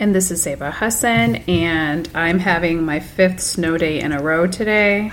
And this is Zeba Hassan, and I'm having my fifth snow day in a row today.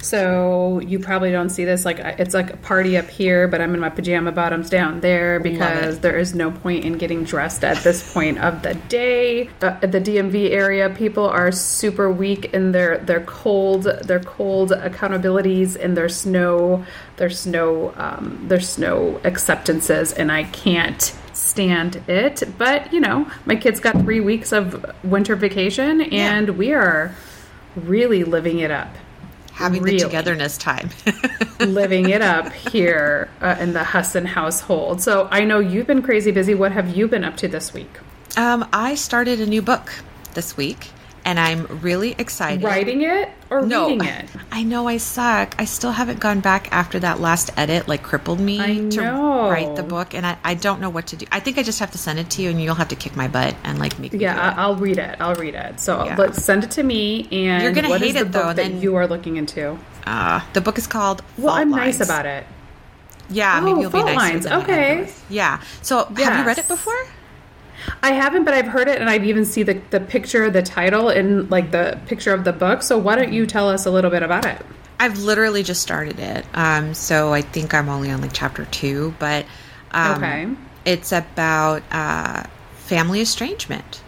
So you probably don't see this like it's like a party up here, but I'm in my pajama bottoms down there because there is no point in getting dressed at this point of the day. Uh, the DMV area, people are super weak in their their cold their cold accountabilities and their snow their snow um, their snow acceptances, and I can't stand it. But you know, my kids got three weeks of winter vacation, and yeah. we are really living it up having really the togetherness time. living it up here uh, in the Hassan household. So I know you've been crazy busy. What have you been up to this week? Um, I started a new book this week and I'm really excited. Writing it or no, reading it? I know I suck. I still haven't gone back after that last edit like crippled me to write the book, and I, I don't know what to do. I think I just have to send it to you, and you'll have to kick my butt and like make. It. Yeah, I'll read it. I'll read it. So yeah. let's send it to me, and you're gonna hate it though. That you are looking into. Uh, the book is called. Well, I'm Lines. nice about it. Yeah, oh, maybe you'll be nice. Lines. Okay. Yeah. So, yes. have you read it before? I haven't, but I've heard it, and I've even seen the, the picture, the title, and like the picture of the book. So why don't you tell us a little bit about it? I've literally just started it, um, so I think I'm only on like chapter two, but um, okay, it's about uh, family estrangement.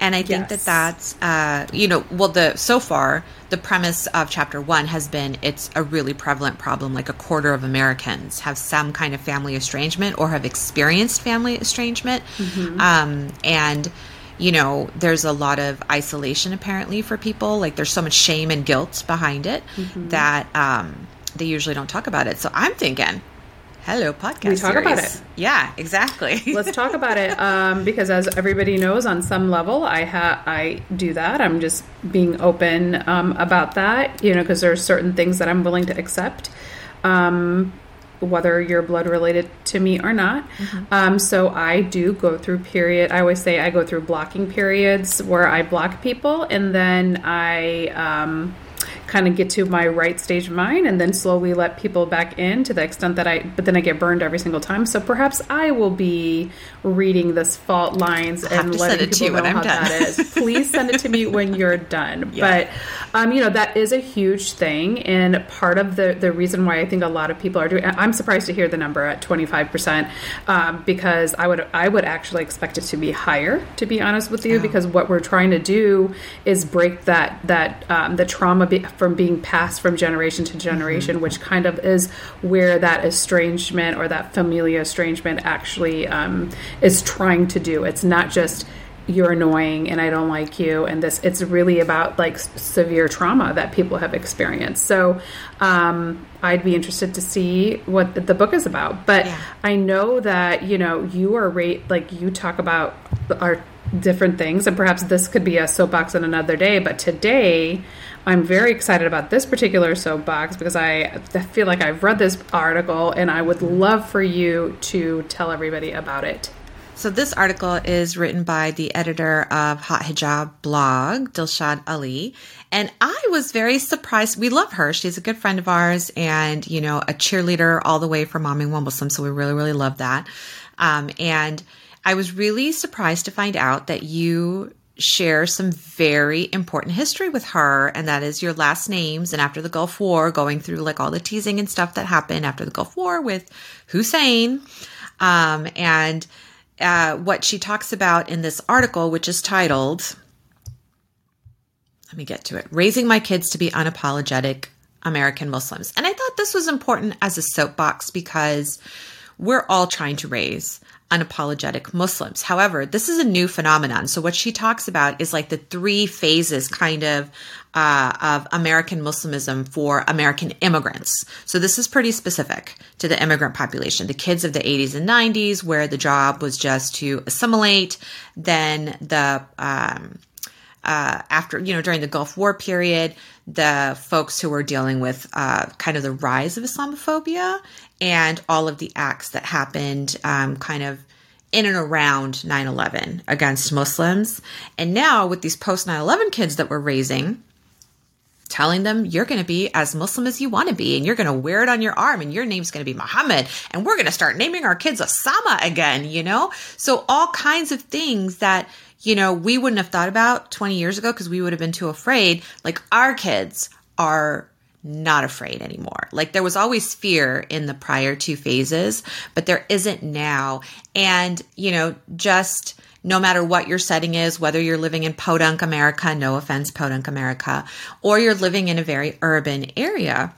And I think yes. that that's, uh, you know, well, the so far the premise of chapter one has been it's a really prevalent problem. Like a quarter of Americans have some kind of family estrangement or have experienced family estrangement, mm-hmm. um, and you know, there's a lot of isolation apparently for people. Like there's so much shame and guilt behind it mm-hmm. that um, they usually don't talk about it. So I'm thinking Hello, podcast. We talk series. about it. Yeah, exactly. Let's talk about it um, because, as everybody knows, on some level, I ha- I do that. I'm just being open um, about that, you know, because there are certain things that I'm willing to accept, um, whether you're blood related to me or not. Mm-hmm. Um, so I do go through period. I always say I go through blocking periods where I block people, and then I um, kind of get to my right stage of mind and then slowly let people back in to the extent that I, but then I get burned every single time. So perhaps I will be reading this fault lines and letting people know how that is. Please send it to me when you're done. Yeah. But, um, you know, that is a huge thing. And part of the, the reason why I think a lot of people are doing, I'm surprised to hear the number at 25%, um, because I would, I would actually expect it to be higher, to be honest with you, oh. because what we're trying to do is break that, that, um, the trauma be, from being passed from generation to generation, mm-hmm. which kind of is where that estrangement or that familial estrangement actually um, is trying to do. It's not just you're annoying and I don't like you and this it's really about like severe trauma that people have experienced. So um, I'd be interested to see what the book is about. But yeah. I know that you know you are rate like you talk about our different things and perhaps this could be a soapbox on another day but today I'm very excited about this particular soapbox because I feel like I've read this article and I would love for you to tell everybody about it. So, this article is written by the editor of Hot Hijab blog, Dilshad Ali. And I was very surprised. We love her. She's a good friend of ours and, you know, a cheerleader all the way from Mommying While Muslim. So, we really, really love that. Um, and I was really surprised to find out that you share some very important history with her, and that is your last names. And after the Gulf War, going through like all the teasing and stuff that happened after the Gulf War with Hussein. Um, and uh, what she talks about in this article, which is titled, let me get to it Raising My Kids to Be Unapologetic American Muslims. And I thought this was important as a soapbox because we're all trying to raise unapologetic Muslims. However, this is a new phenomenon. So what she talks about is like the three phases kind of uh, of American Muslimism for American immigrants. So this is pretty specific to the immigrant population, the kids of the 80s and 90s, where the job was just to assimilate, then the um, uh, after, you know, during the Gulf War period, the folks who were dealing with uh, kind of the rise of Islamophobia and all of the acts that happened um, kind of in and around 9 11 against Muslims. And now, with these post 9 11 kids that we're raising, telling them you're going to be as Muslim as you want to be and you're going to wear it on your arm and your name's going to be Muhammad and we're going to start naming our kids Osama again, you know? So all kinds of things that, you know, we wouldn't have thought about 20 years ago because we would have been too afraid. Like our kids are not afraid anymore. Like there was always fear in the prior two phases, but there isn't now. And, you know, just no matter what your setting is, whether you're living in podunk America, no offense, podunk America, or you're living in a very urban area,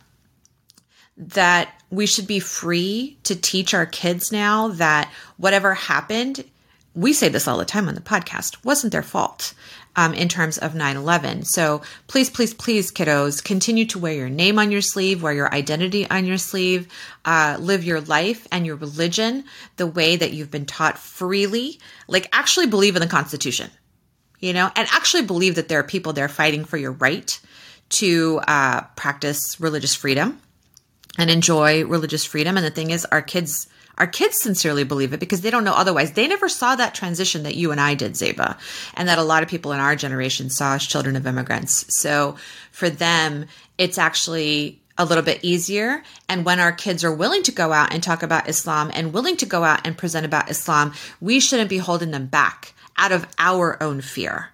that we should be free to teach our kids now that whatever happened, we say this all the time on the podcast, wasn't their fault um, in terms of 9 11. So please, please, please, kiddos, continue to wear your name on your sleeve, wear your identity on your sleeve, uh, live your life and your religion the way that you've been taught freely. Like, actually believe in the Constitution, you know, and actually believe that there are people there fighting for your right to uh, practice religious freedom and enjoy religious freedom. And the thing is, our kids our kids sincerely believe it because they don't know otherwise. They never saw that transition that you and I did, Zeba, and that a lot of people in our generation saw as children of immigrants. So for them, it's actually a little bit easier. And when our kids are willing to go out and talk about Islam and willing to go out and present about Islam, we shouldn't be holding them back out of our own fear.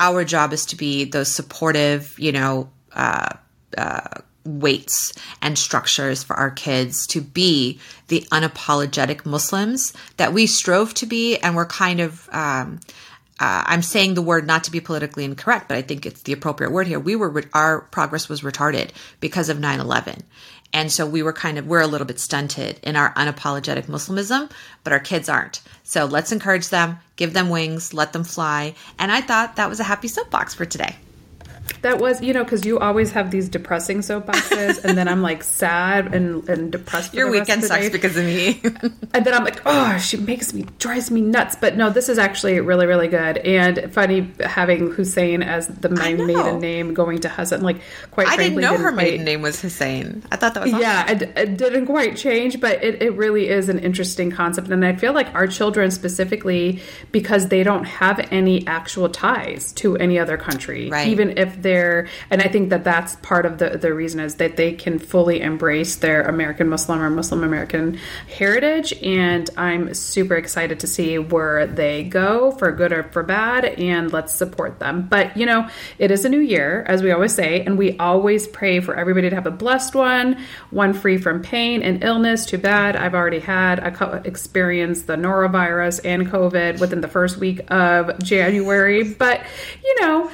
Our job is to be those supportive, you know, uh, uh, weights and structures for our kids to be the unapologetic Muslims that we strove to be, and we're kind of. Um, uh, I'm saying the word not to be politically incorrect, but I think it's the appropriate word here. We were our progress was retarded because of 9/11, and so we were kind of we're a little bit stunted in our unapologetic Muslimism, but our kids aren't. So let's encourage them, give them wings, let them fly. And I thought that was a happy soapbox for today. That was, you know, because you always have these depressing soapboxes, and then I'm like sad and, and depressed. Your weekend sucks because of me. and then I'm like, oh, she makes me, drives me nuts. But no, this is actually really, really good. And funny having Hussein as the my maiden name going to Hassan. Like, quite I frankly, didn't know her maiden name was Hussein. I thought that was awesome. Yeah, it, it, didn't quite change, but it, it really is an interesting concept. And I feel like our children specifically, because they don't have any actual ties to any other country, right. even if they're and i think that that's part of the the reason is that they can fully embrace their american muslim or muslim american heritage. And i'm super excited to see where they go for good or for bad and let's support them. But you know it is a new year as we always say and we always pray for everybody to have a blessed one one free from pain and illness. Too bad. I've already had a experienced the norovirus and covid within the first week of january. But you know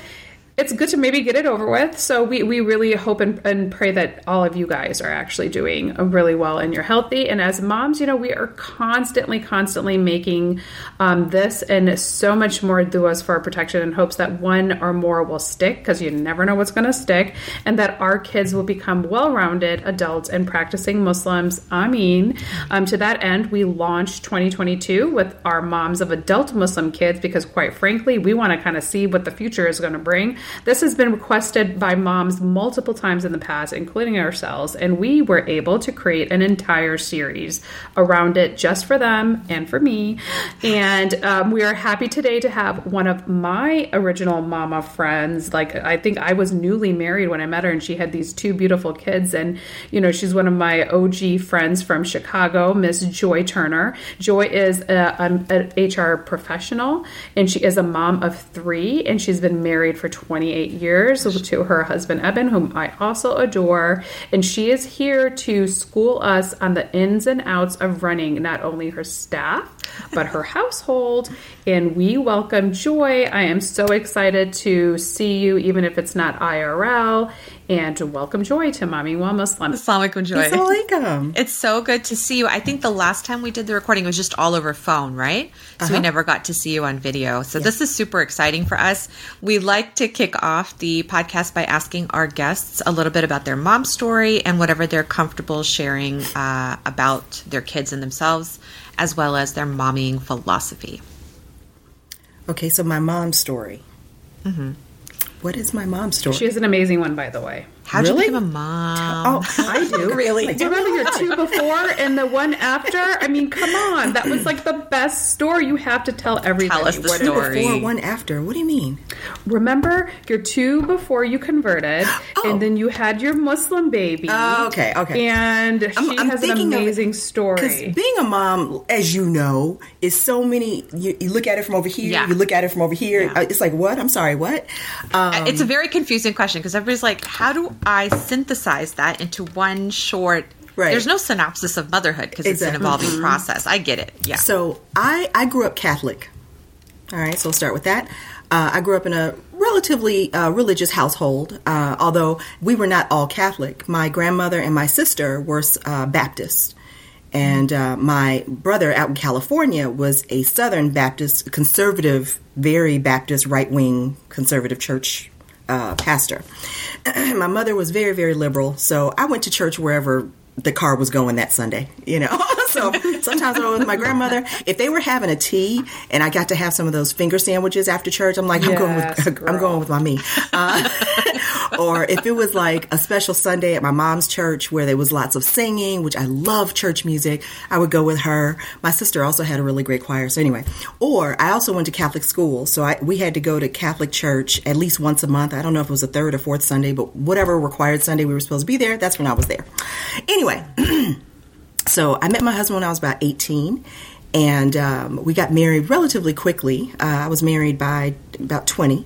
it's good to maybe get it over with. So we, we really hope and, and pray that all of you guys are actually doing really well and you're healthy. And as moms, you know, we are constantly, constantly making um, this and so much more duas for our protection in hopes that one or more will stick because you never know what's going to stick and that our kids will become well-rounded adults and practicing Muslims. I mean, um, to that end, we launched 2022 with our moms of adult Muslim kids because quite frankly, we want to kind of see what the future is going to bring. This has been requested by moms multiple times in the past, including ourselves, and we were able to create an entire series around it just for them and for me. And um, we are happy today to have one of my original mama friends. Like, I think I was newly married when I met her, and she had these two beautiful kids. And, you know, she's one of my OG friends from Chicago, Miss Joy Turner. Joy is a, an HR professional, and she is a mom of three, and she's been married for 20 28 years to her husband Eben, whom I also adore. And she is here to school us on the ins and outs of running not only her staff, but her household. And we welcome Joy. I am so excited to see you, even if it's not IRL. And welcome Joy to Mommy Well Muslim. Assalamualaikum, Joy. Assalamualaikum. It's so good to see you. I think the last time we did the recording was just all over phone, right? So uh-huh. we never got to see you on video. So this is super exciting for us. We like to kick off the podcast by asking our guests a little bit about their mom story and whatever they're comfortable sharing uh, about their kids and themselves as well as their mommying philosophy. Okay, so my mom's story. Mm-hmm. What is my mom's story? She has an amazing one, by the way. How'd Really? you become a mom? oh, I do. really? do you Remember your two before and the one after? I mean, come on. That was like the best story. You have to tell everybody. Tell us the what it- story. Before, one after. What do you mean? Remember your two before you converted, and then you had your Muslim baby. Oh, okay, okay. And she I'm- I'm has an it- amazing Because story. being a mom, as you know, is so many. You, you look at it from over here, Yeah. you look at it from over here. Yeah. uh, It's like, what? I'm sorry, what? Um, it's a very confusing question because everybody's like, how do I synthesize that into one short? Right. There's no synopsis of motherhood because it's an Exactly. evolving process. I get it. Yeah. So I I grew up Catholic. All right, so we'll start with that. Uh, I grew up in a relatively uh, religious household, uh, although we were not all Catholic. My grandmother and my sister were uh, Baptist, and uh, my brother out in California was a Southern Baptist, conservative, very Baptist, right wing conservative church uh, pastor. my mother was very, very liberal, so I went to church wherever the car was going that Sunday, you know. so sometimes I was with my grandmother. If they were having a tea and I got to have some of those finger sandwiches after church, I'm like, I'm going Yes, with I'm going with my me. Uh, or if it was like a special Sunday at my mom's church where there was lots of singing, which I love church music, I would go with her. My sister also had a really great choir. So anyway, or I also went to Catholic school, so I, we had to go to Catholic church at least once a month. I don't know if it was a third or fourth Sunday, but whatever required Sunday we were supposed to be there, that's when I was there. Anyway, so I met my husband when I was about 18, and um, we got married relatively quickly. Uh, I was married by about 20,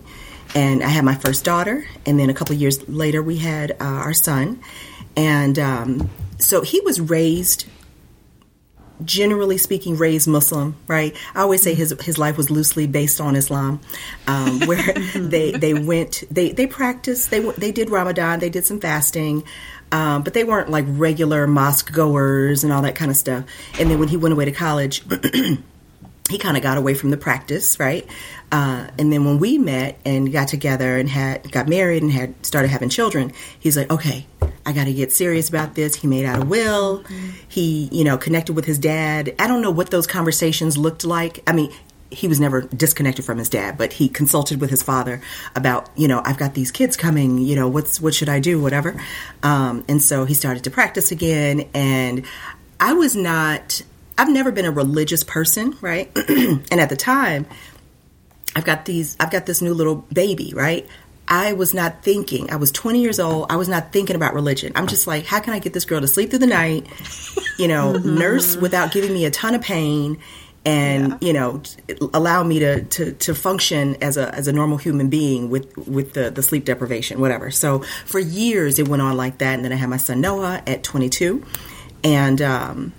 and I had my first daughter, and then a couple years later, we had uh, our son. And um, so he was raised generally speaking, raised Muslim, right? I always say his his life was loosely based on Islam, um, where they they went they they practiced they they did Ramadan, they did some fasting, um, but they weren't like regular mosque goers and all that kind of stuff. And then when he went away to college. he kind of got away from the practice, right? Uh, and then when we met and got together and had got married and had started having children, he's like, okay, I got to get serious about this. He made out a will. He, you know, connected with his dad. I don't know what those conversations looked like. I mean, he was never disconnected from his dad, but he consulted with his father about, you know, I've got these kids coming. You know, what's what should I do? Whatever. Um, and so he started to practice again, and I was not. I've never been a religious person, right? and at the time, I've got these I've got this new little baby, right? I was not thinking. I was 20 years old. I was not thinking about religion. I'm just like, how can I get this girl to sleep through the night? You know, nurse without giving me a ton of pain and, you know, allow me to, to, to function as a as a normal human being with with the, the sleep deprivation, whatever. So for years it went on like that and then I had my son Noah at 22 and um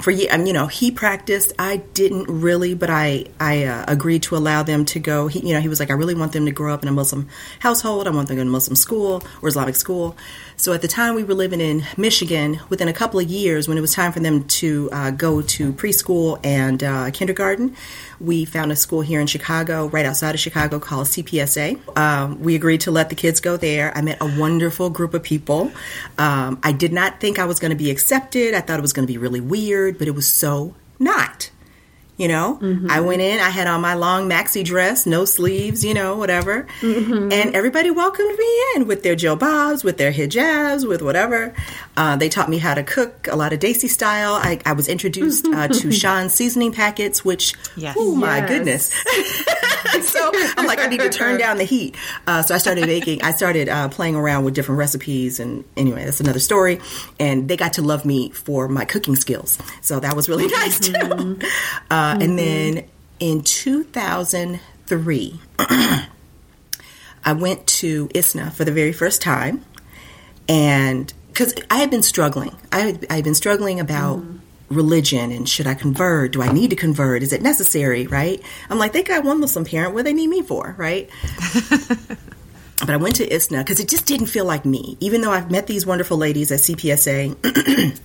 for ye- um, you know he practiced. I didn't really but i i uh, agreed to allow them to go. He you know he was like i really want them to grow up in a muslim household. I want them to go to muslim school or islamic school so at the time we were living in michigan within a couple of years when it was time for them to uh, go to preschool and uh, kindergarten we found a school here in chicago right outside of chicago called cpsa um, we agreed to let the kids go there. I met a wonderful group of people. Um, i did not think i was going to be accepted. I thought it was going to be really weird but it was so not. You know, I went in, I had on my long maxi dress, no sleeves, you know, whatever. And everybody welcomed me in with their jilbabs, with their hijabs, with whatever. Uh, they taught me how to cook a lot of Desi style. I, I was introduced uh, to Shan's seasoning packets, which, Yes. oh my Yes. goodness. so I'm like, I need to turn down the heat. Uh, so I started making, I started uh, playing around with different recipes. And anyway, that's another story. And they got to love me for my cooking skills. So that was really nice too. Uh, And then in 2003, I went to ISNA for the very first time. And because I had been struggling, I had, I had been struggling about religion and should I convert? Do I need to convert? Is it necessary? Right? I'm like, they got one Muslim parent. What do they need me for? Right? but I went to ISNA because it just didn't feel like me. Even though I've met these wonderful ladies at CPSA,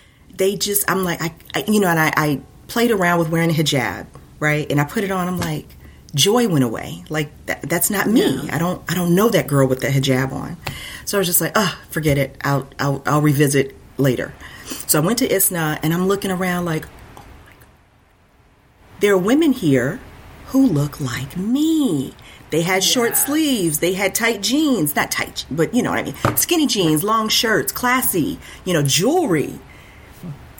they just, I'm like, I, I you know, and I, I played around with wearing a hijab, right? And I put it on. I'm like, joy went away. Like that, that's not me. I don't, I don't know that girl with the hijab on. So I was just like, oh, forget it. I'll, I'll, I'll revisit later. So I went to ISNA and I'm looking around like, oh my God. there are women here who look like me. They had short sleeves. They had tight jeans, not tight, but you know what I mean. Skinny jeans, long shirts, classy, you know, jewelry,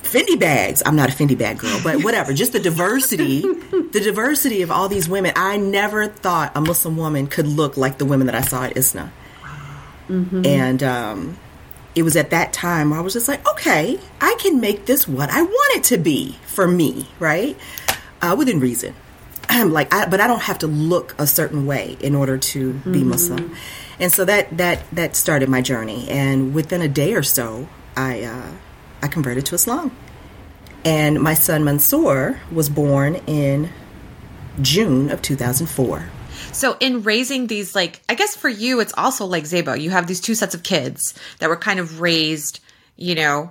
Fendi bags. I'm not a Fendi bag girl, but whatever. Just the diversity, the diversity of all these women. I never thought a Muslim woman could look like the women that I saw at ISNA. And um, it was at that time where I was just like, okay, I can make this what I want it to be for me, right? Uh, within reason. I'm like, I, but I don't have to look a certain way in order to be Muslim. And so that that that started my journey. And within a day or so, I uh, I converted to Islam. And my son Mansour was born in June of 2004. So in raising these, like, I guess for you, it's also like Zeba. You have these two sets of kids that were kind of raised, you know,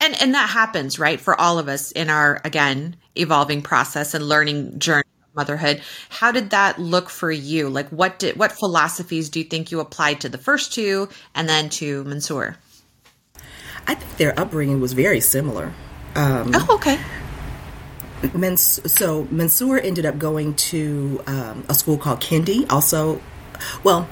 and and that happens, right, for all of us in our again evolving process and learning journey of motherhood. How did that look for you? Like, what did what philosophies do you think you applied to the first two, and then to Mansour? I think their upbringing was very similar. Um, Oh, okay. Mans- so Mansour ended up going to um, a school called Kendi. Also, well,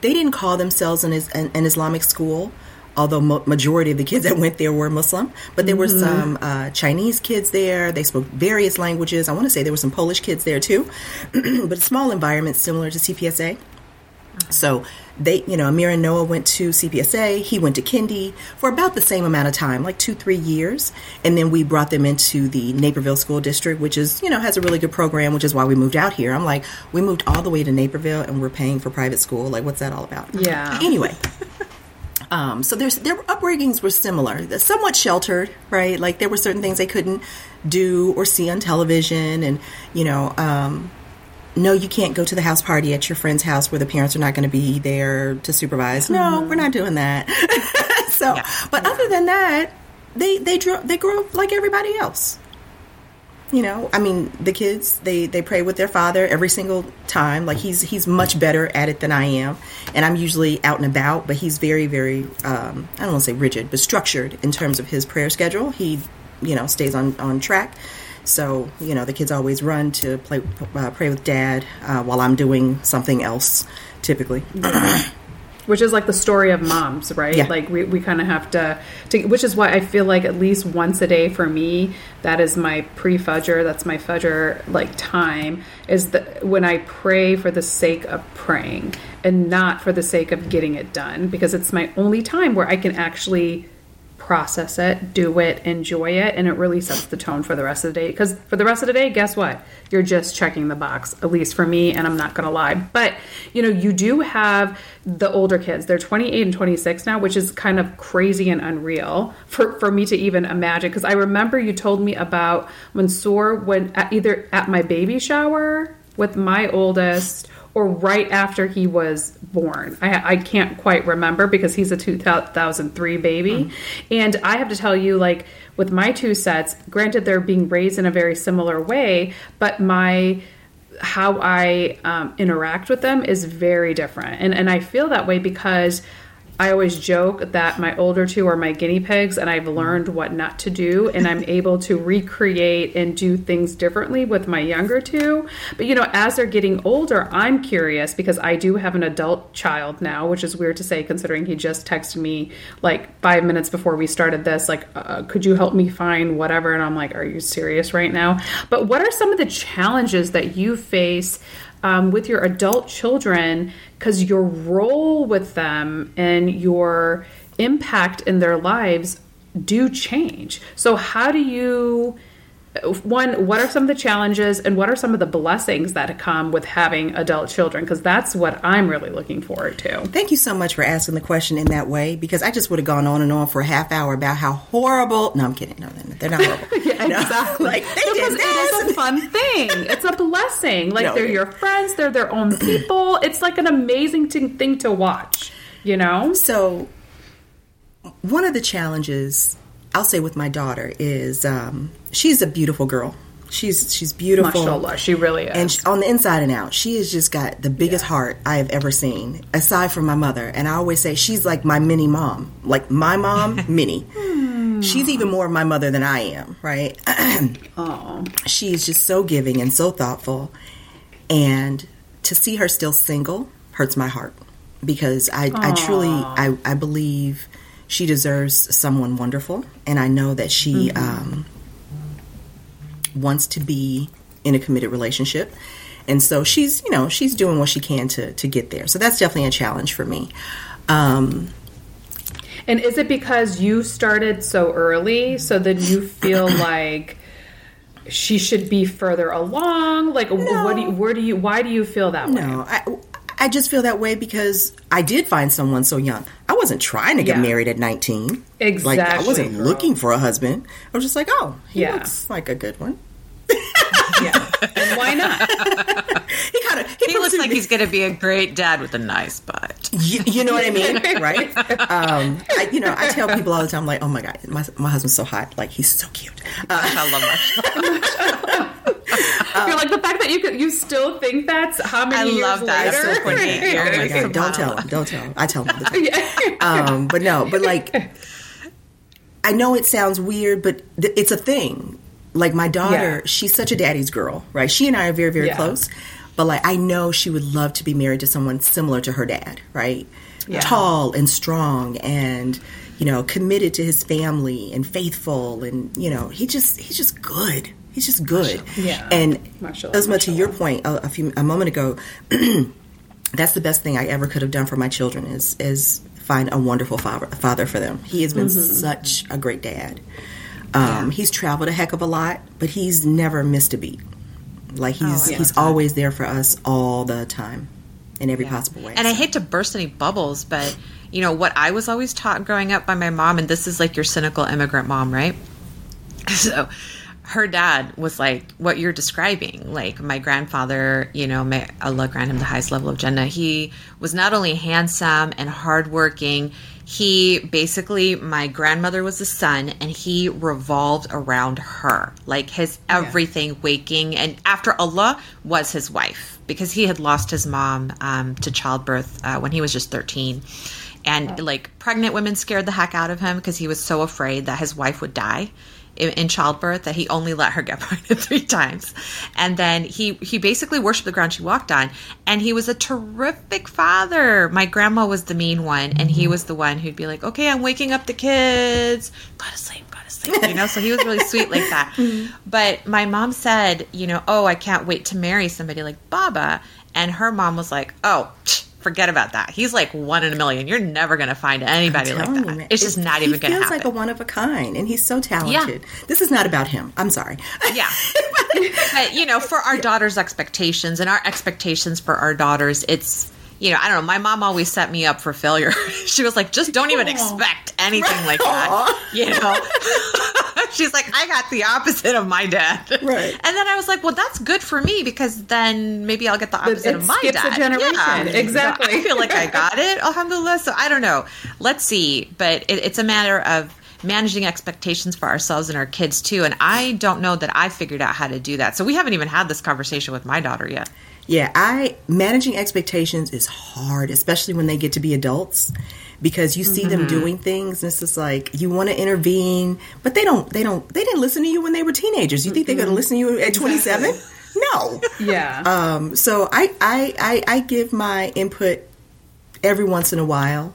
they didn't call themselves an, an, an Islamic school, although mo- majority of the kids that went there were Muslim. But there were some uh, Chinese kids there. They spoke various languages. I want to say there were some Polish kids there too. but a small environment similar to CPSA. So they, you know, Amir and Noah went to CPSA. He went to Kendi for about the same amount of time, like two, three years. And then we brought them into the Naperville School District, which is, you know, has a really good program, which is why we moved out here. I'm like, we moved all the way to Naperville and we're paying for private school. Like, what's that all about? Yeah. Anyway. Um, so there's, their upbringings were similar, They're somewhat sheltered, right? Like there were certain things they couldn't do or see on television, and you know, um, no, you can't go to the house party at your friend's house where the parents are not going to be there to supervise. No, we're not doing that. so, but other than that, they they drew, they grew up like everybody else. You know, I mean, the kids they they pray with their father every single time. Like he's he's much better at it than I am, and I'm usually out and about. But he's very very um, I don't want to say rigid, but structured in terms of his prayer schedule. He you know stays on on track. So you know the kids always run to play uh, pray with dad uh, while I'm doing something else. Typically, which is like the story of moms right Yeah. like we, we kind of have to, to which is why i feel like at least once a day for me that is my pre-Fajr that's my Fajr like time is that when i pray for the sake of praying and not for the sake of getting it done because it's my only time where i can actually process it, do it, enjoy it, and it really sets the tone for the rest of the day. Because for the rest of the day, guess what? You're just checking the box, at least for me, and I'm not to lie. But, you know, you do have the older kids. They're 28 and 26 now, which is kind of crazy and unreal for, for me to even imagine. Because I remember you told me about Mansour when at, either at my baby shower with my oldest or right after he was born. I, I can't quite remember because he's a 2003 baby. And I have to tell you, like, with my two sets, granted, they're being raised in a very similar way, but my how I um, interact with them is very different. And, and I feel that way because I always joke that my older two are my guinea pigs and I've learned what not to do and I'm able to recreate and do things differently with my younger two. But you know, as they're getting older, I'm curious because I do have an adult child now, which is weird to say considering he just texted me like five minutes before we started this, like, uh, could you help me find whatever? And I'm like, are you serious right now? But what are some of the challenges that you face? Um, with your adult children because your role with them and your impact in their lives do change. So, how do you? One, what are some of the challenges and what are some of the blessings that come with having adult children? Because that's what I'm really looking forward to. Thank you so much for asking the question in that way because I just would have gone on and on for a half hour about how horrible. No, I'm kidding. No, they're not horrible. Yeah, No, exactly. like they because did this. is a fun thing. It's a blessing. Like No, they're it- your friends. They're their own people. It's like an amazing t- thing to watch. You know. So, one of the challenges I'll say with my daughter is um, she's a beautiful girl. She's she's beautiful. Mashallah, she really is. And she, on the inside and out, she has just got the biggest heart I have ever seen, aside from my mother. And I always say she's like my mini mom, like my mom, mini. She's even more of my mother than I am, right? oh, she's just so giving and so thoughtful. And to see her still single hurts my heart because I, I truly I, I believe she deserves someone wonderful and I know that she um, wants to be in a committed relationship. And so she's, you know, she's doing what she can to to get there. So that's definitely a challenge for me. Um, And is it because you started so early, so then you feel like she should be further along? Like, what do you, where do you, why do you feel that way? no, I just feel that way because I did find someone so young. I wasn't trying to get Yeah. married at 19. Exactly. Like I wasn't girl. looking for a husband. I was just like, "Oh, he Yeah. looks like a good one." Yeah, and why not? He kind of He looks like he's going to be a great dad with a nice butt. You, you know what I mean, right? Um, I, you know, I tell people all the time, like, "Oh my god, my my husband's so hot. Like, he's so cute." Uh, I love that. You're like the fact that you could, you still think that's how many I years love that. later. It's so funny. oh my god, don't tell him, don't tell him. I tell him all the time. um, but no, but like, I know it sounds weird, but th- it's a thing. Like my daughter, Yeah. she's such a daddy's girl, right? She and I are very, very Yeah. close. But like, I know she would love to be married to someone similar to her dad, right? Yeah. Tall and strong, and you know, committed to his family and faithful, and you know, he just he's just good. He's just good. Yeah. And Mashallah, Uzma, to your point a, a few a moment ago, that's the best thing I ever could have done for my children is is find a wonderful father father for them. He has been such a great dad. Um, He's traveled a heck of a lot, but he's never missed a beat. Like oh, he's I he's always there for us all the time, in every possible way. And I hate to burst any bubbles, but you know what I was always taught growing up by my mom, and this is like your cynical immigrant mom, right? So her dad was like what you're describing. Like my grandfather, you know, may Allah grant him the highest level of Jannah. He was not only handsome and hardworking, he basically, my grandmother was the sun, and he revolved around her. Like his everything, waking, and after Allah was his wife because he had lost his mom um, to childbirth uh, when he was just 13 and like pregnant women scared the heck out of him because he was so afraid that his wife would die in, in childbirth that he only let her get pregnant three times. And then he he basically worshiped the ground she walked on. And he was a terrific father. My grandma was the mean one and he mm-hmm. was the one who'd be like okay i'm waking up the kids. Go to sleep go to sleep you know? So he was really sweet like that. Mm-hmm. But my mom said you know oh i can't wait to marry somebody like baba. And her mom was like oh forget about that he's like one in a million you're never going to find anybody like that you, it's just it- not even going to happen. He feels like a one of a kind, and he's so talented. Yeah. This is not about him. I'm sorry. yeah but you know for our daughters expectations and our expectations for our daughters it's you know i don't know my mom always set me up for failure. She was like just don't even oh. expect anything like that you know? She's like i got the opposite of my dad. Right. and then i was like well that's good for me because then maybe i'll get the opposite it of my dad. Generation. Yeah. Exactly. So i feel like i got it alhamdulillah. So i don't know. Let's see. But it, it's a matter of managing expectations for ourselves and our kids too. And i don't know that i figured out how to do that. So we haven't even had this conversation with my daughter yet Yeah, I managing expectations is hard, especially when they get to be adults, because you see them doing things, and it's just like you want to intervene, but they don't. They don't. They didn't listen to you when they were teenagers. You think they're going to listen to you at twenty seven? No. Yeah. Um, so I, I, I, I give my input every once in a while.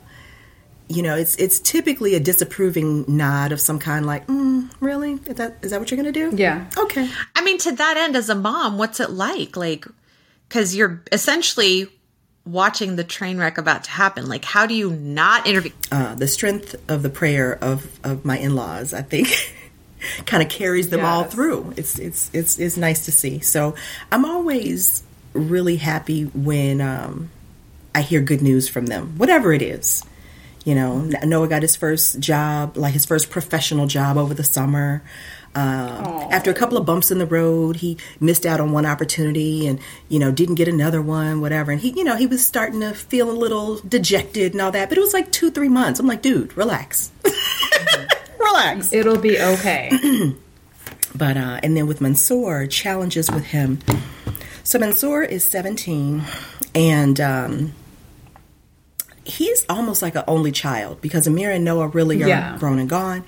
You know, it's it's typically a disapproving nod of some kind, like, mm, "Really? Is that is that what you're going to do?" Yeah. Okay. I mean, to that end, as a mom, what's it like? Like, because you're essentially watching the train wreck about to happen. Like, how do you not intervene? uh, the strength of the prayer of, of my in laws, I think, kind of carries them all through. It's it's it's it's nice to see. So I'm always really happy when um, I hear good news from them, whatever it is. You know, Noah got his first job, like his first professional job over the summer. Um, after a couple of bumps in the road, he missed out on one opportunity and, you know, didn't get another one, whatever. And he, you know, he was starting to feel a little dejected and all that. But it was like two, three months. I'm like, dude, relax. relax. It'll be okay. But, uh, and then with Mansoor, challenges with him. So Mansoor is 17 and, um, he's almost like an only child because Amir and Noah really are Yeah. grown and gone,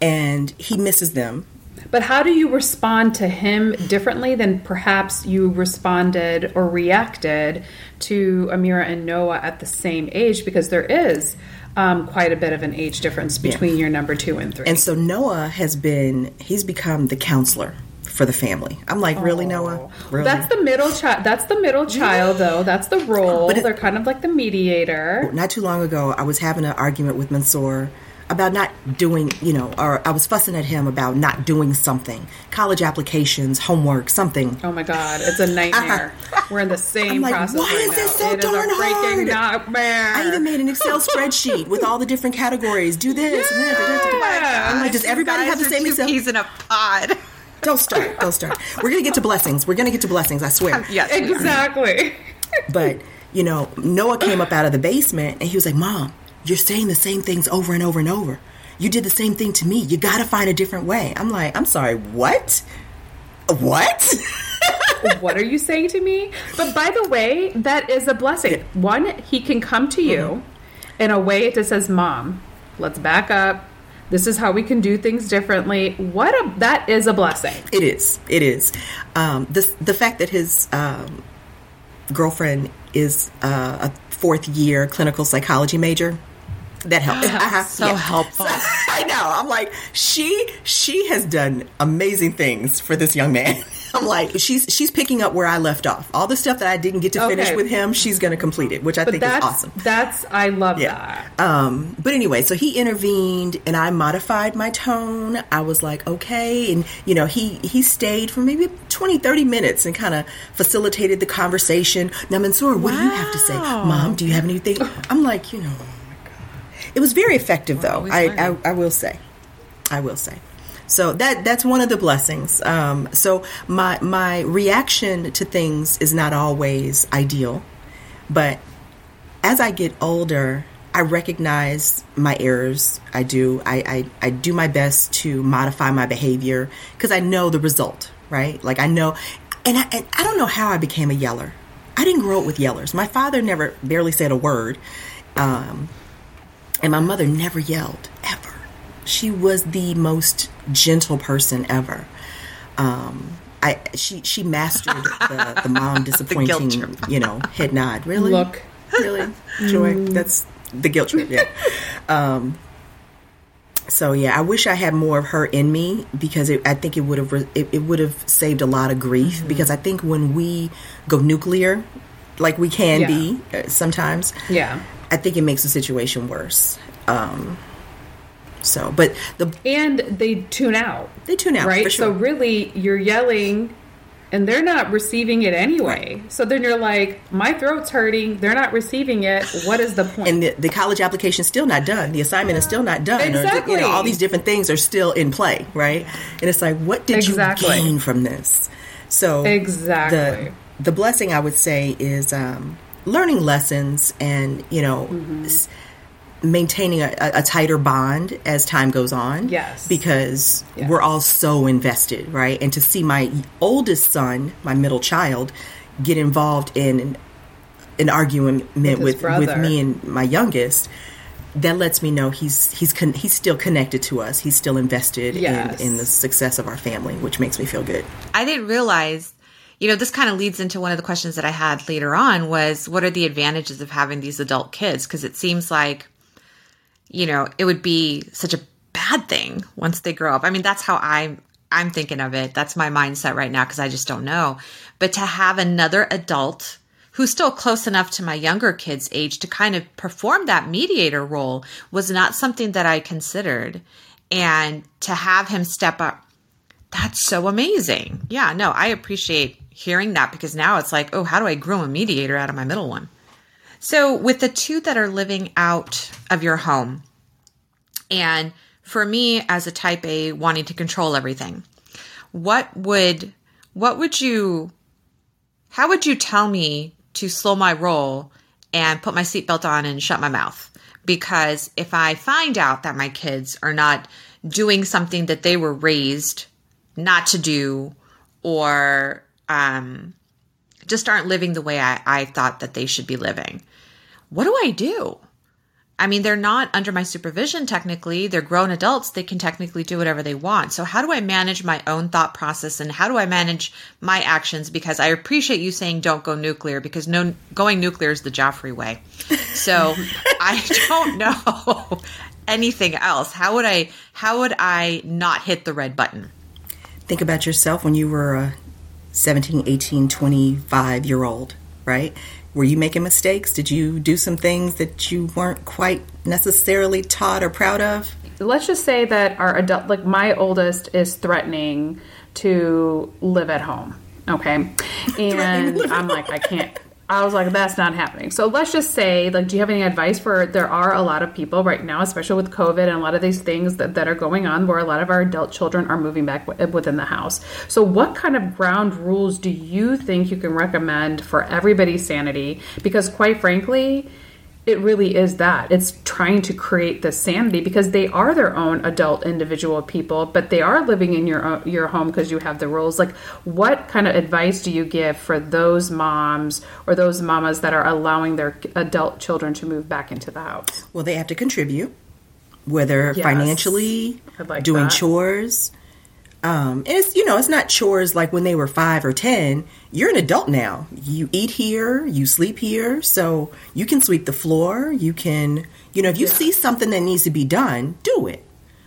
and he misses them But how do you respond to him differently than perhaps you responded or reacted to Amira and Noah at the same age? Because there is um, quite a bit of an age difference between yeah. your number two and three. And so Noah has been, he's become the counselor for the family. I'm like, really, oh. Noah? Really? That's the middle child. That's the middle child, though. That's the role. But it, They're kind of like the mediator. Not too long ago, I was having an argument with Mansoor about not doing, you know, or I was fussing at him about not doing something, college applications, homework, something. Oh my God, it's a nightmare. We're in the same like, process. Why right is this so it darn hard? Nightmare. I even made an Excel spreadsheet with all the different categories. Do this. Yeah. I'm like, does everybody have the same Excel? He's in a pod. Don't start. Don't start. We're gonna get to blessings. We're gonna get to blessings. I swear. Yes, exactly. but you know, Noah came up out of the basement and he was like, "Mom, you're saying the same things over and over and over. You did the same thing to me. You got to find a different way." I'm like, "I'm sorry. What? What?" what are you saying to me? But by the way, that is a blessing. One, he can come to you mm-hmm. in a way that says, "Mom, let's back up this is how we can do things differently. What a that is a blessing. It is. It is. Um, the the fact that his um, girlfriend is uh, a fourth year clinical psychology major that helps. Uh-huh. So yeah. helpful. So, I know. I'm like she she has done amazing things for this young man. I'm like, she's she's picking up where I left off. All the stuff that I didn't get to okay. finish with him, she's going to complete it, which I but think is awesome. That's I love yeah. that. Um, but anyway, so he intervened, and I modified my tone. I was like, okay, and you know, he he stayed for maybe 20, 30 minutes and kind of facilitated the conversation. Now, Mansoor, what wow. do you have to say, Mom? Do you have anything? I'm like, you know, it was very effective, though. I, I I will say, I will say. So that that's one of the blessings. Um, so my my reaction to things is not always ideal, but as I get older, I recognize my errors. I do. I I, I do my best to modify my behavior because I know the result. Right? Like I know, and I and I don't know how I became a yeller. I didn't grow up with yellers. My father never barely said a word, um, and my mother never yelled ever she was the most gentle person ever. Um, I she she mastered the, the mom disappointing, the you know, head nod. Really, look, really, joy. Mm. That's the guilt trip. Yeah. Um, so yeah, I wish I had more of her in me because it, I think it would have it, it would have saved a lot of grief. Mm-hmm. Because I think when we go nuclear, like we can yeah. be uh, sometimes, yeah, I think it makes the situation worse. Um, so, but the and they tune out. They tune out, right? Sure. So really, you're yelling, and they're not receiving it anyway. Right. So then you're like, my throat's hurting. They're not receiving it. What is the point? And the, the college application is still not done. The assignment is still not done. Exactly. Or, you know, all these different things are still in play, right? And it's like, what did exactly. you gain from this? So exactly. The, the blessing I would say is um, learning lessons and you know. Mm-hmm maintaining a, a, tighter bond as time goes on. Yes. Because yes. we're all so invested, right? And to see my oldest son, my middle child, get involved in an argument with with, with, me and my youngest, that lets me know he's he's con- he's still connected to us. He's still invested yes. in, in the success of our family, which makes me feel good. I didn't realize you know, this kind of leads into one of the questions that I had later on was what are the advantages of having these adult kids? Because it seems like you know, it would be such a bad thing once they grow up. I mean, that's how I'm I'm thinking of it. That's my mindset right now because I just don't know. But to have another adult who's still close enough to my younger kids' age to kind of perform that mediator role was not something that I considered. And to have him step up, that's so amazing. Yeah, no, I appreciate hearing that because now it's like, oh, how do I grow a mediator out of my middle one? So, with the two that are living out of your home, and for me as a type A wanting to control everything, what would what would you how would you tell me to slow my roll and put my seatbelt on and shut my mouth? Because if I find out that my kids are not doing something that they were raised not to do or um, just aren't living the way I, I thought that they should be living. What do I do? I mean, they're not under my supervision technically. They're grown adults. They can technically do whatever they want. So, how do I manage my own thought process and how do I manage my actions? Because I appreciate you saying don't go nuclear because no, going nuclear is the Jafri way. So, I don't know anything else. How would I, how would I not hit the red button? Think about yourself when you were a 17, 18, 25 year old, right? Were you making mistakes? Did you do some things that you weren't quite necessarily taught or proud of? Let's just say that our adult, like my oldest, is threatening to live at home. Okay. And I'm like, I can't. I was like, that's not happening. So let's just say, like, do you have any advice for? There are a lot of people right now, especially with COVID and a lot of these things that, that are going on, where a lot of our adult children are moving back w- within the house. So, what kind of ground rules do you think you can recommend for everybody's sanity? Because, quite frankly, it really is that it's trying to create the sanity because they are their own adult individual people but they are living in your uh, your home because you have the rules like what kind of advice do you give for those moms or those mamas that are allowing their adult children to move back into the house well they have to contribute whether yes. financially like doing that. chores um, and it's you know it's not chores like when they were five or ten. You're an adult now. You eat here, you sleep here, so you can sweep the floor. You can you know if you yeah. see something that needs to be done, do it.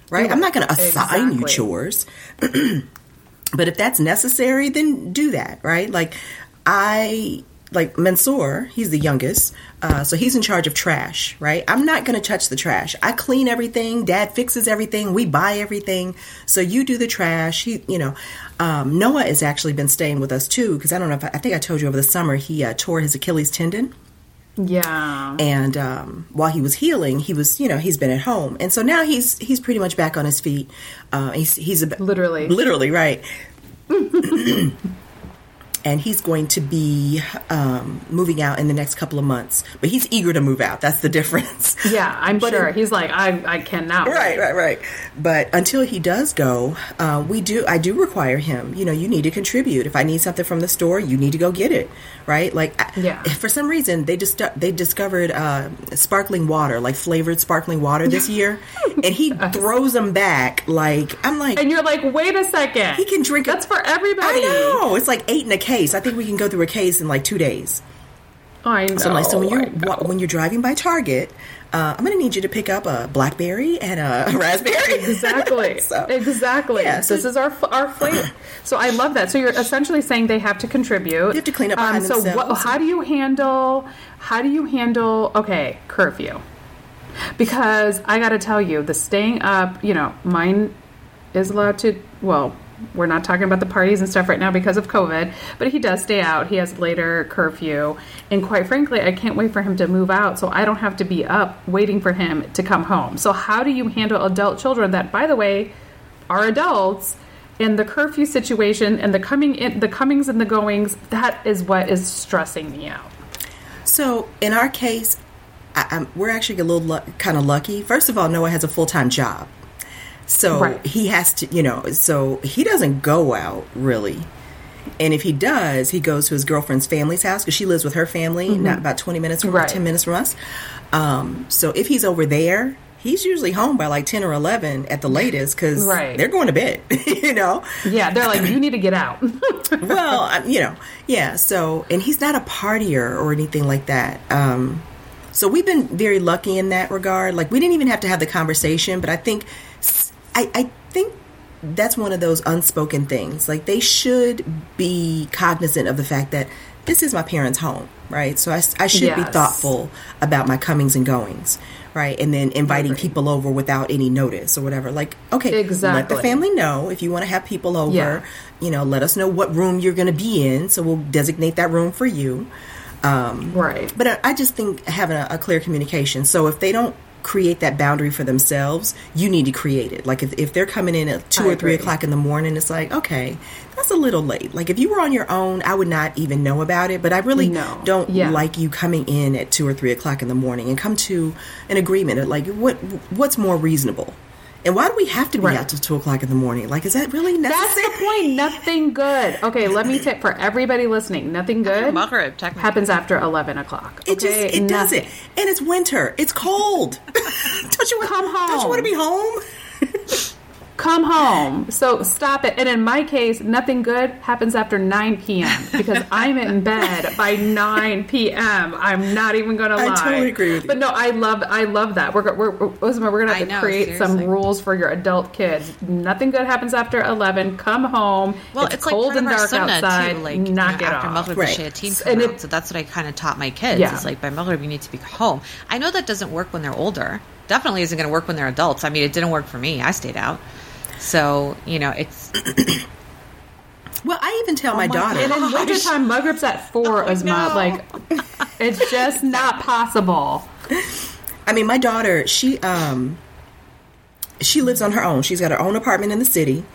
Right? Do I'm not going to assign exactly. you chores, but if that's necessary, then do that. Right? Like I like Mansoor, he's the youngest, uh, so he's in charge of trash, right? I'm not going to touch the trash. I clean everything. Dad fixes everything. We buy everything. So you do the trash. He, you know, um, Noah has actually been staying with us too because I don't know if I, I, think I told you over the summer he uh, tore his Achilles tendon. Yeah. And um, while he was healing, he was, you know, he's been at home, and so now he's he's pretty much back on his feet. Uh, he's he's a, literally literally right. and he's going to be um, moving out in the next couple of months. But he's eager to move out. That's the difference. Yeah, I'm but sure. In, he's like, I, I cannot. Right, right, right. But until he does go, uh, we do. I do require him. You know, you need to contribute. If I need something from the store, you need to go get it. Right? Like, yeah. For some reason, they just they discovered uh, sparkling water, like flavored sparkling water this year, and he throws them back. Like, I'm like, and you're like, wait a second, he can drink. That's a, for everybody. I know. It's like eight in a case. I think we can go through a case in like two days. I know. So I'm like, so when you're when you're driving by Target, uh, I'm going to need you to pick up a blackberry and a raspberry. Exactly. so, exactly. Yeah, so this is our our flavor. So I love that. So you're essentially saying they have to contribute. They have to clean up um, so. What, how do you handle? How do you handle? Okay, curfew. Because I got to tell you, the staying up. You know, mine is allowed to. Well, we're not talking about the parties and stuff right now because of COVID, but he does stay out. He has later curfew. And quite frankly, I can't wait for him to move out so I don't have to be up waiting for him to come home. So, how do you handle adult children that, by the way, are adults? in the curfew situation and the coming in, the comings and the goings, that is what is stressing me out. So, in our case, I, we're actually a little kind of lucky. First of all, Noah has a full time job. So right. he has to, you know, so he doesn't go out really. And if he does, he goes to his girlfriend's family's house because she lives with her family, mm-hmm. not about 20 minutes from, right. 10 minutes from us. Um, so if he's over there, he's usually home by like 10 or 11 at the latest because right. they're going to bed, you know? Yeah, they're like, you need to get out. well, you know, yeah. So, and he's not a partier or anything like that. Um, so we've been very lucky in that regard. Like, we didn't even have to have the conversation, but I think I, I think that's one of those unspoken things. Like they should be cognizant of the fact that this is my parents' home, right? So I, I should yes. be thoughtful about my comings and goings, right? And then inviting people over without any notice or whatever. Like, okay, exactly. let the family know if you want to have people over. Yeah. You know, let us know what room you're going to be in, so we'll designate that room for you. Um, right. But I, I just think having a, a clear communication. So if they don't create that boundary for themselves, you need to create it. Like if, if they're coming in at two I or three o'clock in the morning, it's like, okay, that's a little late. Like if you were on your own, I would not even know about it. But I really no. don't yeah. like you coming in at two or three o'clock in the morning and come to an agreement. Like what what's more reasonable? And why do we have to be Right. out till two o'clock in the morning? Like, is that really necessary? That's the point. Nothing good. Okay, let me take for everybody listening. Nothing good Maghrib, happens after eleven o'clock. It just it Nothing. doesn't, and it's winter. It's cold. don't you want Come home? Don't you want to be home? Come home. So stop it. And in my case, nothing good happens after 9 p.m. because I'm in bed by 9 p.m. I'm not even going to lie. I totally agree with you. But no, I love I love that. We're we're we're, we're going to have to know, create some rules for your adult kids. Nothing good happens after 11. Come home. Well, it's, it's, cold like and part of our dark outside. too. Like knock you know, it after off. Maghrib, Right. shayateen And come out. So that's what I kind of taught my kids. Yeah. It's like by Maghrib, you need to be home. I know that doesn't work when they're older. Definitely isn't going to work when they're adults. I mean, it didn't work for me. I stayed out. So you know, it's Well, I even tell my daughter. And in wintertime, Maghrib's at 4, Uzma. no. Like, it's just not possible. I mean, my daughter, she um she lives on her own. She's got her own apartment in the city.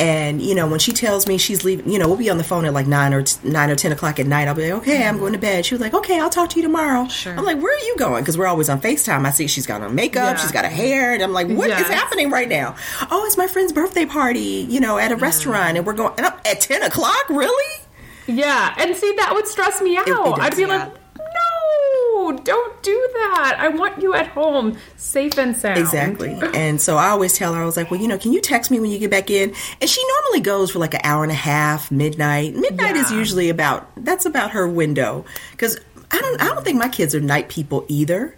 And you know, when she tells me she's leaving, you know, we'll be on the phone at like nine or t- nine or ten o'clock at night. I'll be like, okay, I'm going to bed. She was like, okay, I'll talk to you tomorrow. Sure. I'm like, where are you going? Because we're always on Facetime. I see she's got on makeup, Yeah. she's got her hair, and I'm like, what is Yes. happening right now? Oh, it's my friend's birthday party. You know, at a restaurant, and we're going and I'm, at ten o'clock. Really? Yeah, and see that would stress me out. I'd be yeah. like, no, don't do that. I want you at home, safe and sound. Exactly. And so I always tell her, I was like, well, you know, can you text me when you get back in? And she normally goes for like an hour and a half, midnight. Midnight is usually about that's about her window because I don't I don't think my kids are night people either.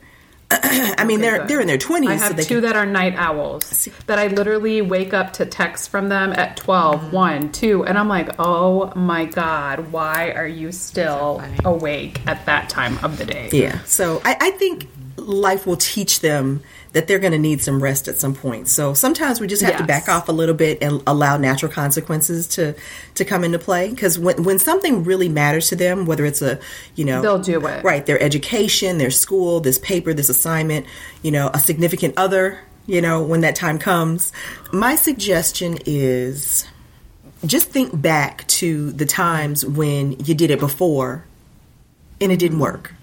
I mean, they're good. they're in their twenties, I so have they two can, that are night owls that I literally wake up to text from them at 12, mm. 1, 2, and I'm like, oh my God, why are you still funny. awake at that time of the day? yeah. So I, I think life will teach them that they're going to need some rest at some point. So sometimes we just have to back off a little bit and allow natural consequences to to come into play. Because when when something really matters to them, whether it's a you know They'll do it. right their education, their school, this paper, this assignment, you know, a significant other, you know, when that time comes. My suggestion is just think back to the times when you did it before and it didn't work.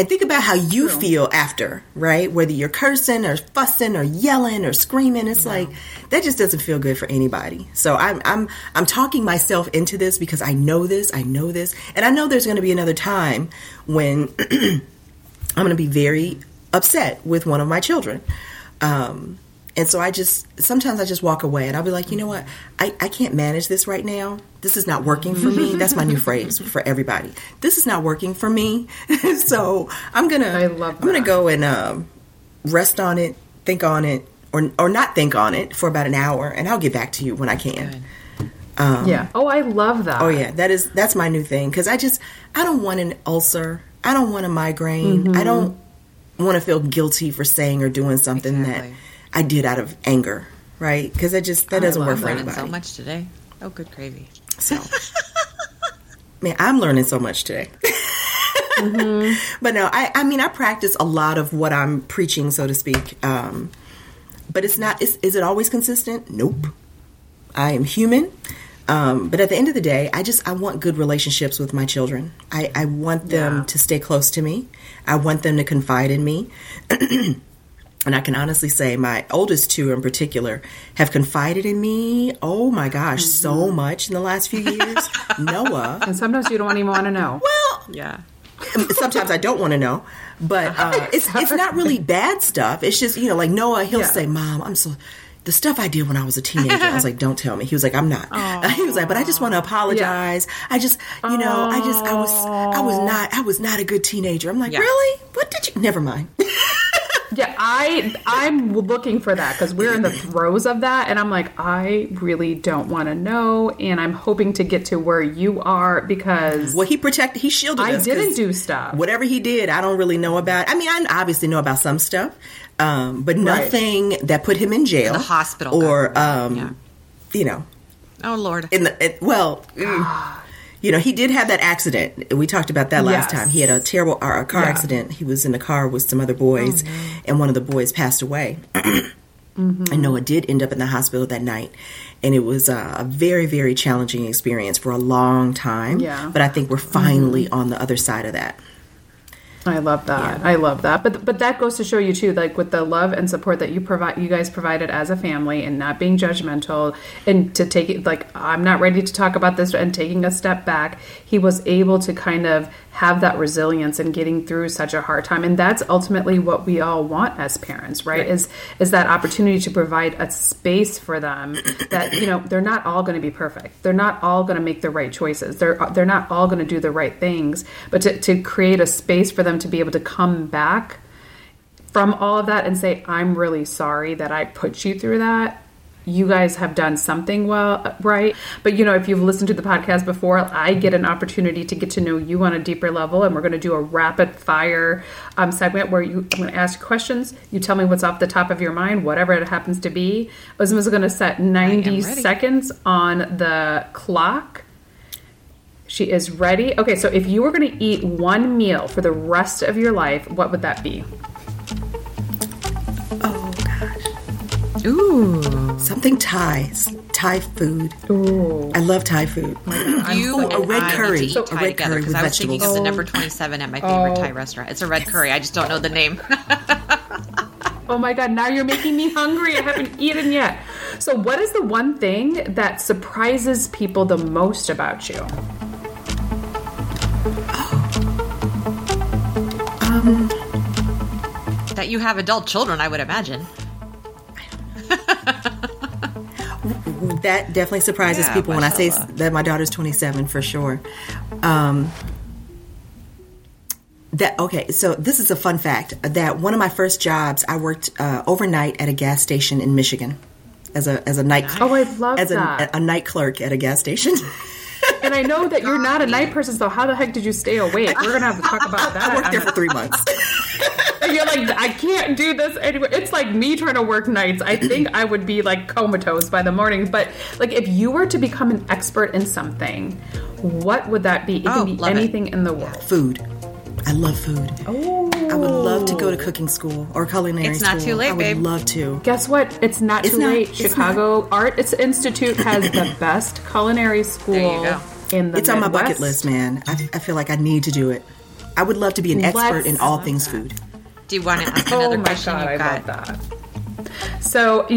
And think about how you feel after, right? Whether you're cursing or fussing or yelling or screaming, it's like that just doesn't feel good for anybody. So I'm I'm I'm talking myself into this because I know this, I know this, and I know there's going to be another time when I'm going to be very upset with one of my children. Um, and so I just sometimes I just walk away and I'll be like, you know what? I, I can't manage this right now. This is not working for me. That's my new phrase for everybody. This is not working for me. so I'm gonna I love I'm gonna go and um, rest on it, think on it, or or not think on it for about an hour, and I'll get back to you when I can. yeah. Oh, I love that. Oh yeah, that is that's my new thing because I just I don't want an ulcer. I don't want a migraine. Mm-hmm. I don't want to feel guilty for saying or doing something Exactly. that I did out of anger, right? Because that just that doesn't work for anybody. so much today. Oh, good gravy. So, man, I'm learning so much today. But no, I, I mean, I practice a lot of what I'm preaching, so to speak. Um, but it's not, is, is it always consistent? Nope. I am human. Um, but at the end of the day, I just, I want good relationships with my children. I, I want them Yeah. to stay close to me. I want them to confide in me. And I can honestly say my oldest two in particular have confided in me, oh my gosh, so much in the last few years. Noah, And sometimes you don't even want to know. well, Yeah. sometimes I don't want to know, but uh, it's it's not really bad stuff. It's just you know, like Noah, he'll Yeah. say, "Mom, I'm so." The stuff I did when I was a teenager, I was like, "Don't tell me." He was like, "I'm not." he was like, "But I just want to apologize. I just, you know, I just, I was, I was not, I was not a good teenager." I'm like, Yeah. "Really? What did you?" Never mind. Yeah, I I'm looking for that because we're in the throes of that, and I'm like, I really don't want to know, and I'm hoping to get to where you are because Well, he protected, he shielded us. I us. didn't do stuff. Whatever he did, I don't really know about. I mean, I obviously know about some stuff, um, but nothing that put him in jail, The hospital or um, Yeah. you know, Oh Lord. in the it, well. You know, he did have that accident. We talked about that last Yes. time. He had a terrible uh, a car Yeah. accident. He was in the car with some other boys, and one of the boys passed away. And Noah did end up in the hospital that night. And it was uh, a very, very challenging experience for a long time. Yeah. But I think we're finally on the other side of that. I love that. I love that. But but that goes to show you too, like with the love and support that you provide, you guys provided as a family, and not being judgmental, and to take it like I'm not ready to talk about this, and taking a step back. He was able to kind of have that resilience and getting through such a hard time, and that's ultimately what we all want as parents, right? Is is that opportunity to provide a space for them that you know they're not all going to be perfect. They're not all going to make the right choices. They're they're not all going to do the right things, but to, to create a space for them to be able to come back from all of that and say, I'm really sorry that I put you through that. You guys have done something well, right? But you know, if you've listened to the podcast before, I get an opportunity to get to know you on a deeper level, and we're going to do a rapid fire um, segment where you, I'm going to ask questions. You tell me what's off the top of your mind, whatever it happens to be. Uzma's going to set 90 seconds on the clock. She is ready. Okay, so if you were going to eat one meal for the rest of your life, what would that be? Oh gosh, Ooh. something Thai, Thai food. Ooh. I love Thai food. You Oh, a red I curry. need to eat A red together curry because with I was thinking of vegetables. the number 27 at my favorite Oh. Thai restaurant. It's a red curry. I just don't know the name. Oh my god, now you're making me hungry. I haven't eaten yet. So, what is the one thing that surprises people the most about you? Um that you have adult children, I would imagine. That definitely surprises Yeah, people when I say that my daughter's 27 for sure. Um, that okay, so this is a fun fact that one of my first jobs I worked uh, overnight at a gas station in Michigan as a as a night Oh, I love as a, a night clerk at a gas station. And I know that you're not a night person, so how the heck did you stay awake? We're gonna have to talk about that. I worked there for three months. And you're like, I can't do this anywhere. It's like me trying to work nights. I think I would be like comatose by the morning. But like, if you were to become an expert in something, what would that be? It Oh, can be love it. anything in the world. food. I love food. Oh, I would love to go to cooking school or culinary It's not school. too late, I would babe. love to. Guess what? It's not It's too not- late. it's Chicago Arts Institute has the best culinary school There you go. in the It's on my bucket list, man. I, I feel like I need to do it. I would love to be an expert Let's- in all things food. Do you want to ask Oh another my question? god, I You've love that. So,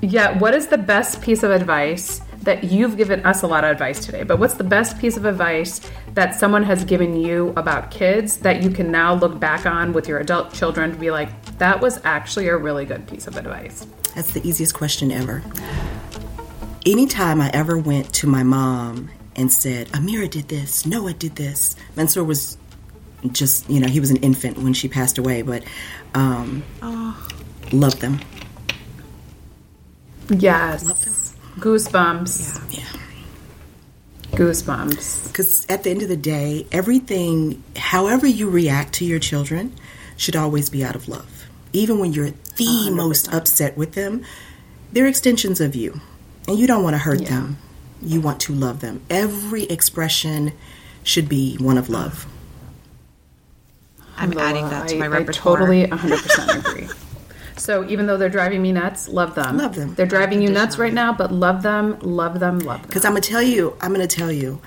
yeah, what is the best piece of advice that you've given us a lot of advice today? But what's the best piece of advice that someone has given you about kids that you can now look back on with your adult children to be like, that was actually a really good piece of advice? That's the easiest question ever. Anytime I ever went to my mom and said, Amira did this, Noah did this, Mansour was just, you know, he was an infant when she passed away, but um, loved them. Yes. Love them. Goosebumps. Yeah. Goosebumps. Because at the end of the day, everything, however you react to your children, should always be out of love. Even when you're the most upset with them, they're extensions of you. And you don't want to hurt Yeah. them. You want to love them. Every expression should be one of love. I'm adding that to my I, repertoire. I totally 100% agree. So even though they're driving me nuts, love them. Love them. They're driving you nuts right now, but love them, love them, love them. Because I'm going to tell you, I'm going to tell you,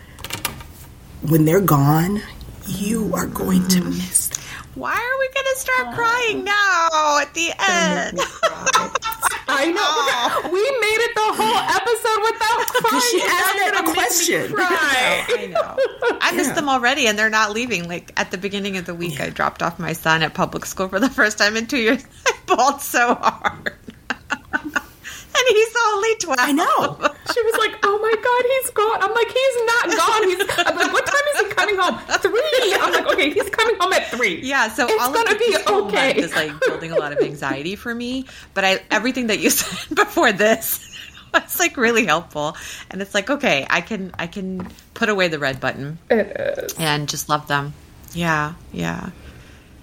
when they're gone, you are going to mm-hmm. miss them. Why are we going to start crying now at the end? I know. We made it the whole episode without crying. She asked a question. Cry. I know. I miss them already, and they're not leaving. Like at the beginning of the week, I dropped off my son at public school for the first time in two years. I bawled so hard, and he's only twelve. I know. She was like, "Oh my god, he's gone." I'm like, "He's not gone. He's." I'm like, "What time is he coming home?" Three. I'm like, "Okay, he's coming home at three. Yeah, so it's all gonna of be okay." is like building a lot of anxiety for me. But I everything that you said before this was like really helpful, and it's like okay, I can I can put away the red button It is. and just love them. Yeah, yeah.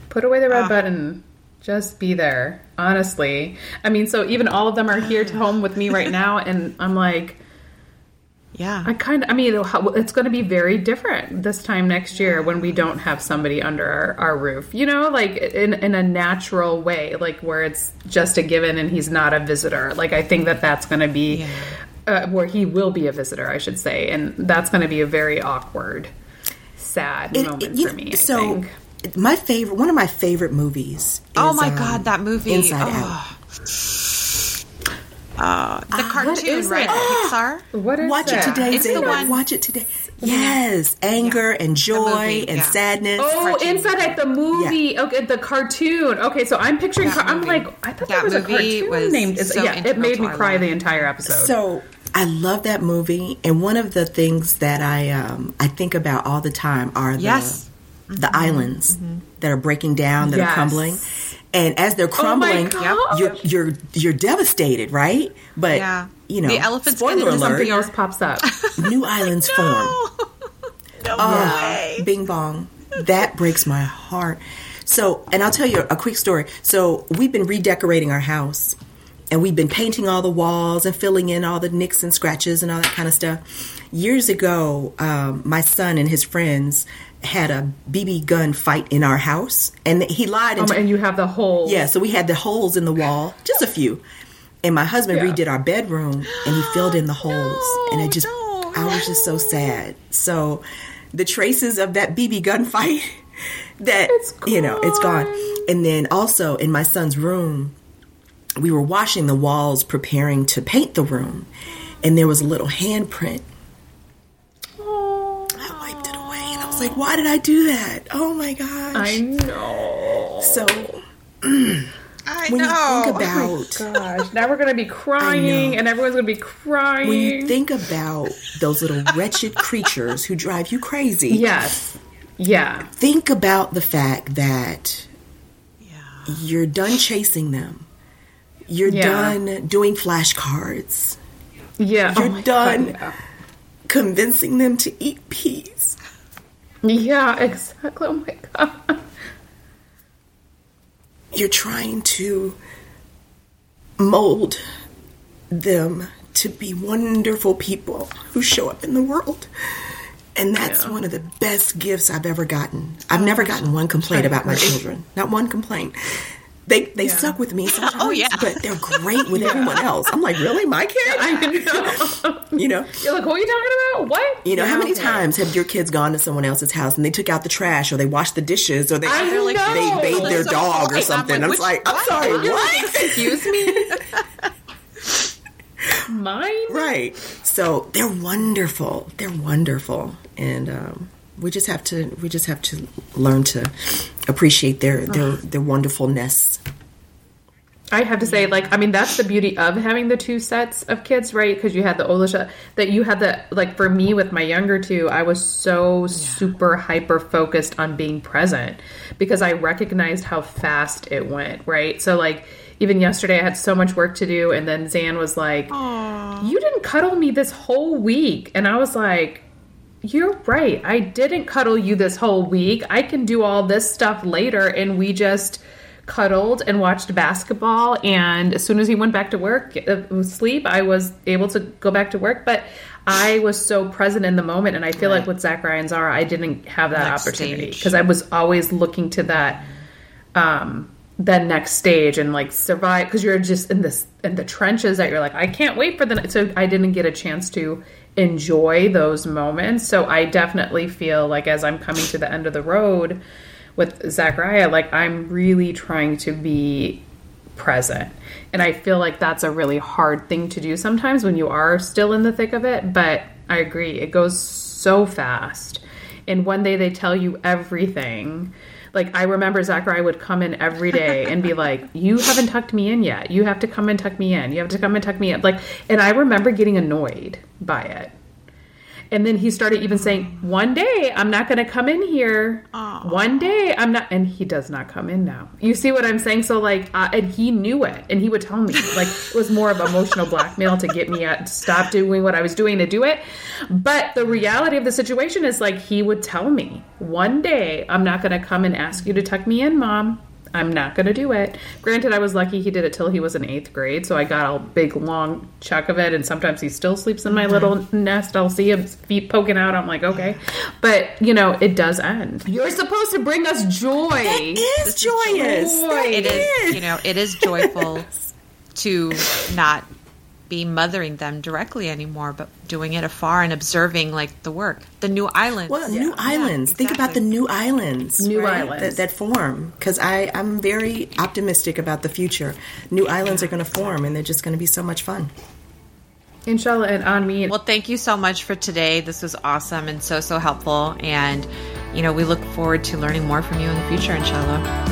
Put away the red uh, button. Just be there. Honestly, I mean, so even all of them are here to home with me right now, and I'm like. Yeah. I kind of, I mean, it's going to be very different this time next year when we don't have somebody under our, our roof, you know, like in, in a natural way, like where it's just a given and he's not a visitor. Like, I think that that's going to be uh, where he will be a visitor, I should say. And that's going to be a very awkward, sad It- moment it- for me, I so think. My favorite, one of my favorite movies. Oh is, my um, God, that movie. Inside Oh. Out. Uh, the cartoon, is right? it? Pixar. What is it? Watch that? it today, It's the Zayda. one- Watch it today. Yes, anger and joy movie, and yeah. sadness. Oh, cartoon. Inside Out the movie. Okay, the cartoon. Okay, so I'm picturing. That I'm like, I thought That there was a movie cartoon was named. So yeah, it made me cry the entire episode. So I love that movie, and one of the things that I um, I think about all the time are the Yes. The mm-hmm. islands mm-hmm. that are breaking down, that Yes. are crumbling, and as they're oh crumbling, gosh. you're you're you're devastated, right? But Yeah. you know, The elephant's spoiler alert: something else pops up. new islands form. No Oh, way. Bing bong. That breaks my heart. So, and I'll tell you a quick story. So, we've been redecorating our house and we've been painting all the walls and filling in all the nicks and scratches and all that kind of stuff. Years ago, um, my son and his friends had a BB gun fight in our house and he lied and Um, and you have the holes. yeah, so we had the holes in the wall, just a few. And my husband Yeah. redid our bedroom and he filled in the holes. and it just, no, I was just so sad. So the traces of that BB gun fight, that, you know, it's gone. And then also in my son's room, we were washing the walls, preparing to paint the room. And there was a little handprint. I wiped it away and I was like, why did I do that? Oh my gosh. I know. so I when know. you think oh about Gosh, now we're gonna be crying, and everyone's gonna be crying. when you think about those little wretched creatures who drive you crazy, yes, yeah, think about the fact that yeah. you're done chasing them. You're Yeah. done doing flashcards. yeah. You're oh done. God, Convincing them to eat peas. yeah. exactly. Oh my god. You're trying to mold them to be wonderful people who show up in the world. And that's Yeah. one of the best gifts I've ever gotten. I've never gotten one complaint about my children. Not one complaint. They they Yeah. suck with me sometimes, Oh, yeah. but they're great with everyone else. I'm like, really, my kid? I know. You know, You're like, what are you talking about? What? you know, how many okay. times have your kids gone to someone else's house and they took out the trash or they washed the dishes or they I like, know. they bathed their So dog or right. I'm something? like, I'm like, I'm sorry, what? Excuse me. Mine. Right. So they're wonderful. They're wonderful, and um, we just have to we just have to learn to appreciate their their their wonderfulness. I have to say, like, I mean, that's the beauty of having the two sets of kids, right? Because you had the set, that you had the, like, for me with my younger two, I was so super hyper focused on being present because I recognized how fast it went, right? So, like, even yesterday, I had so much work to do, and then Zan was like, You didn't cuddle me this whole week. And I was like, you're right. I didn't cuddle you this whole week. I can do all this stuff later. And we just cuddled and watched basketball. And as soon as he went back to work, uh, sleep, I was able to go back to work. But I was so present in the moment. And I feel like with Zachariah and Zara, I didn't have that Next opportunity because I was always looking to that um that next stage and like survive because you're just in this in the trenches that you're like I can't wait for the ne-" so I didn't get a chance to enjoy those moments. So I definitely feel like as I'm coming to the end of the road with Zachariah like I'm really trying to be present. And I feel like that's a really hard thing to do sometimes when you are still in the thick of it but I agree it goes so fast. And one day they tell you everything like I remember Zachariah would come in every day and be like, "You haven't tucked me in yet. You have to come and tuck me in. You have to come and tuck me in." Like, and I remember getting annoyed by it. And then he started even saying, "One day I'm not going to come in here. One day I'm not." And he does not come in now. You see what I'm saying? So like, uh, and he knew it, and he would tell me like it was more of emotional blackmail to get me at to stop doing what I was doing to do it. But the reality of the situation is like he would tell me, "One day I'm not going to come and ask you to tuck me in, mom." I'm not going to do it. Granted, I was lucky he did it till he was in eighth grade, so I got a big long chunk of it. And sometimes he still sleeps in my little nest. I'll see his feet poking out. I'm like, okay, but you know, it does end. You're supposed to bring us joy. It is This is joyous. joy. That it is you know it is joyful to not be mothering them directly anymore, but doing it afar and observing like the work, the new islands. Well, new islands. Think about the new islands. New right? islands. that, that form. Because I I'm very optimistic about the future. New islands are going to form, and they're just going to be so much fun. Inshallah and on me. Well, thank you so much for today. This was awesome and so, so helpful. And, you know, we look forward to learning more from you in the future, inshallah.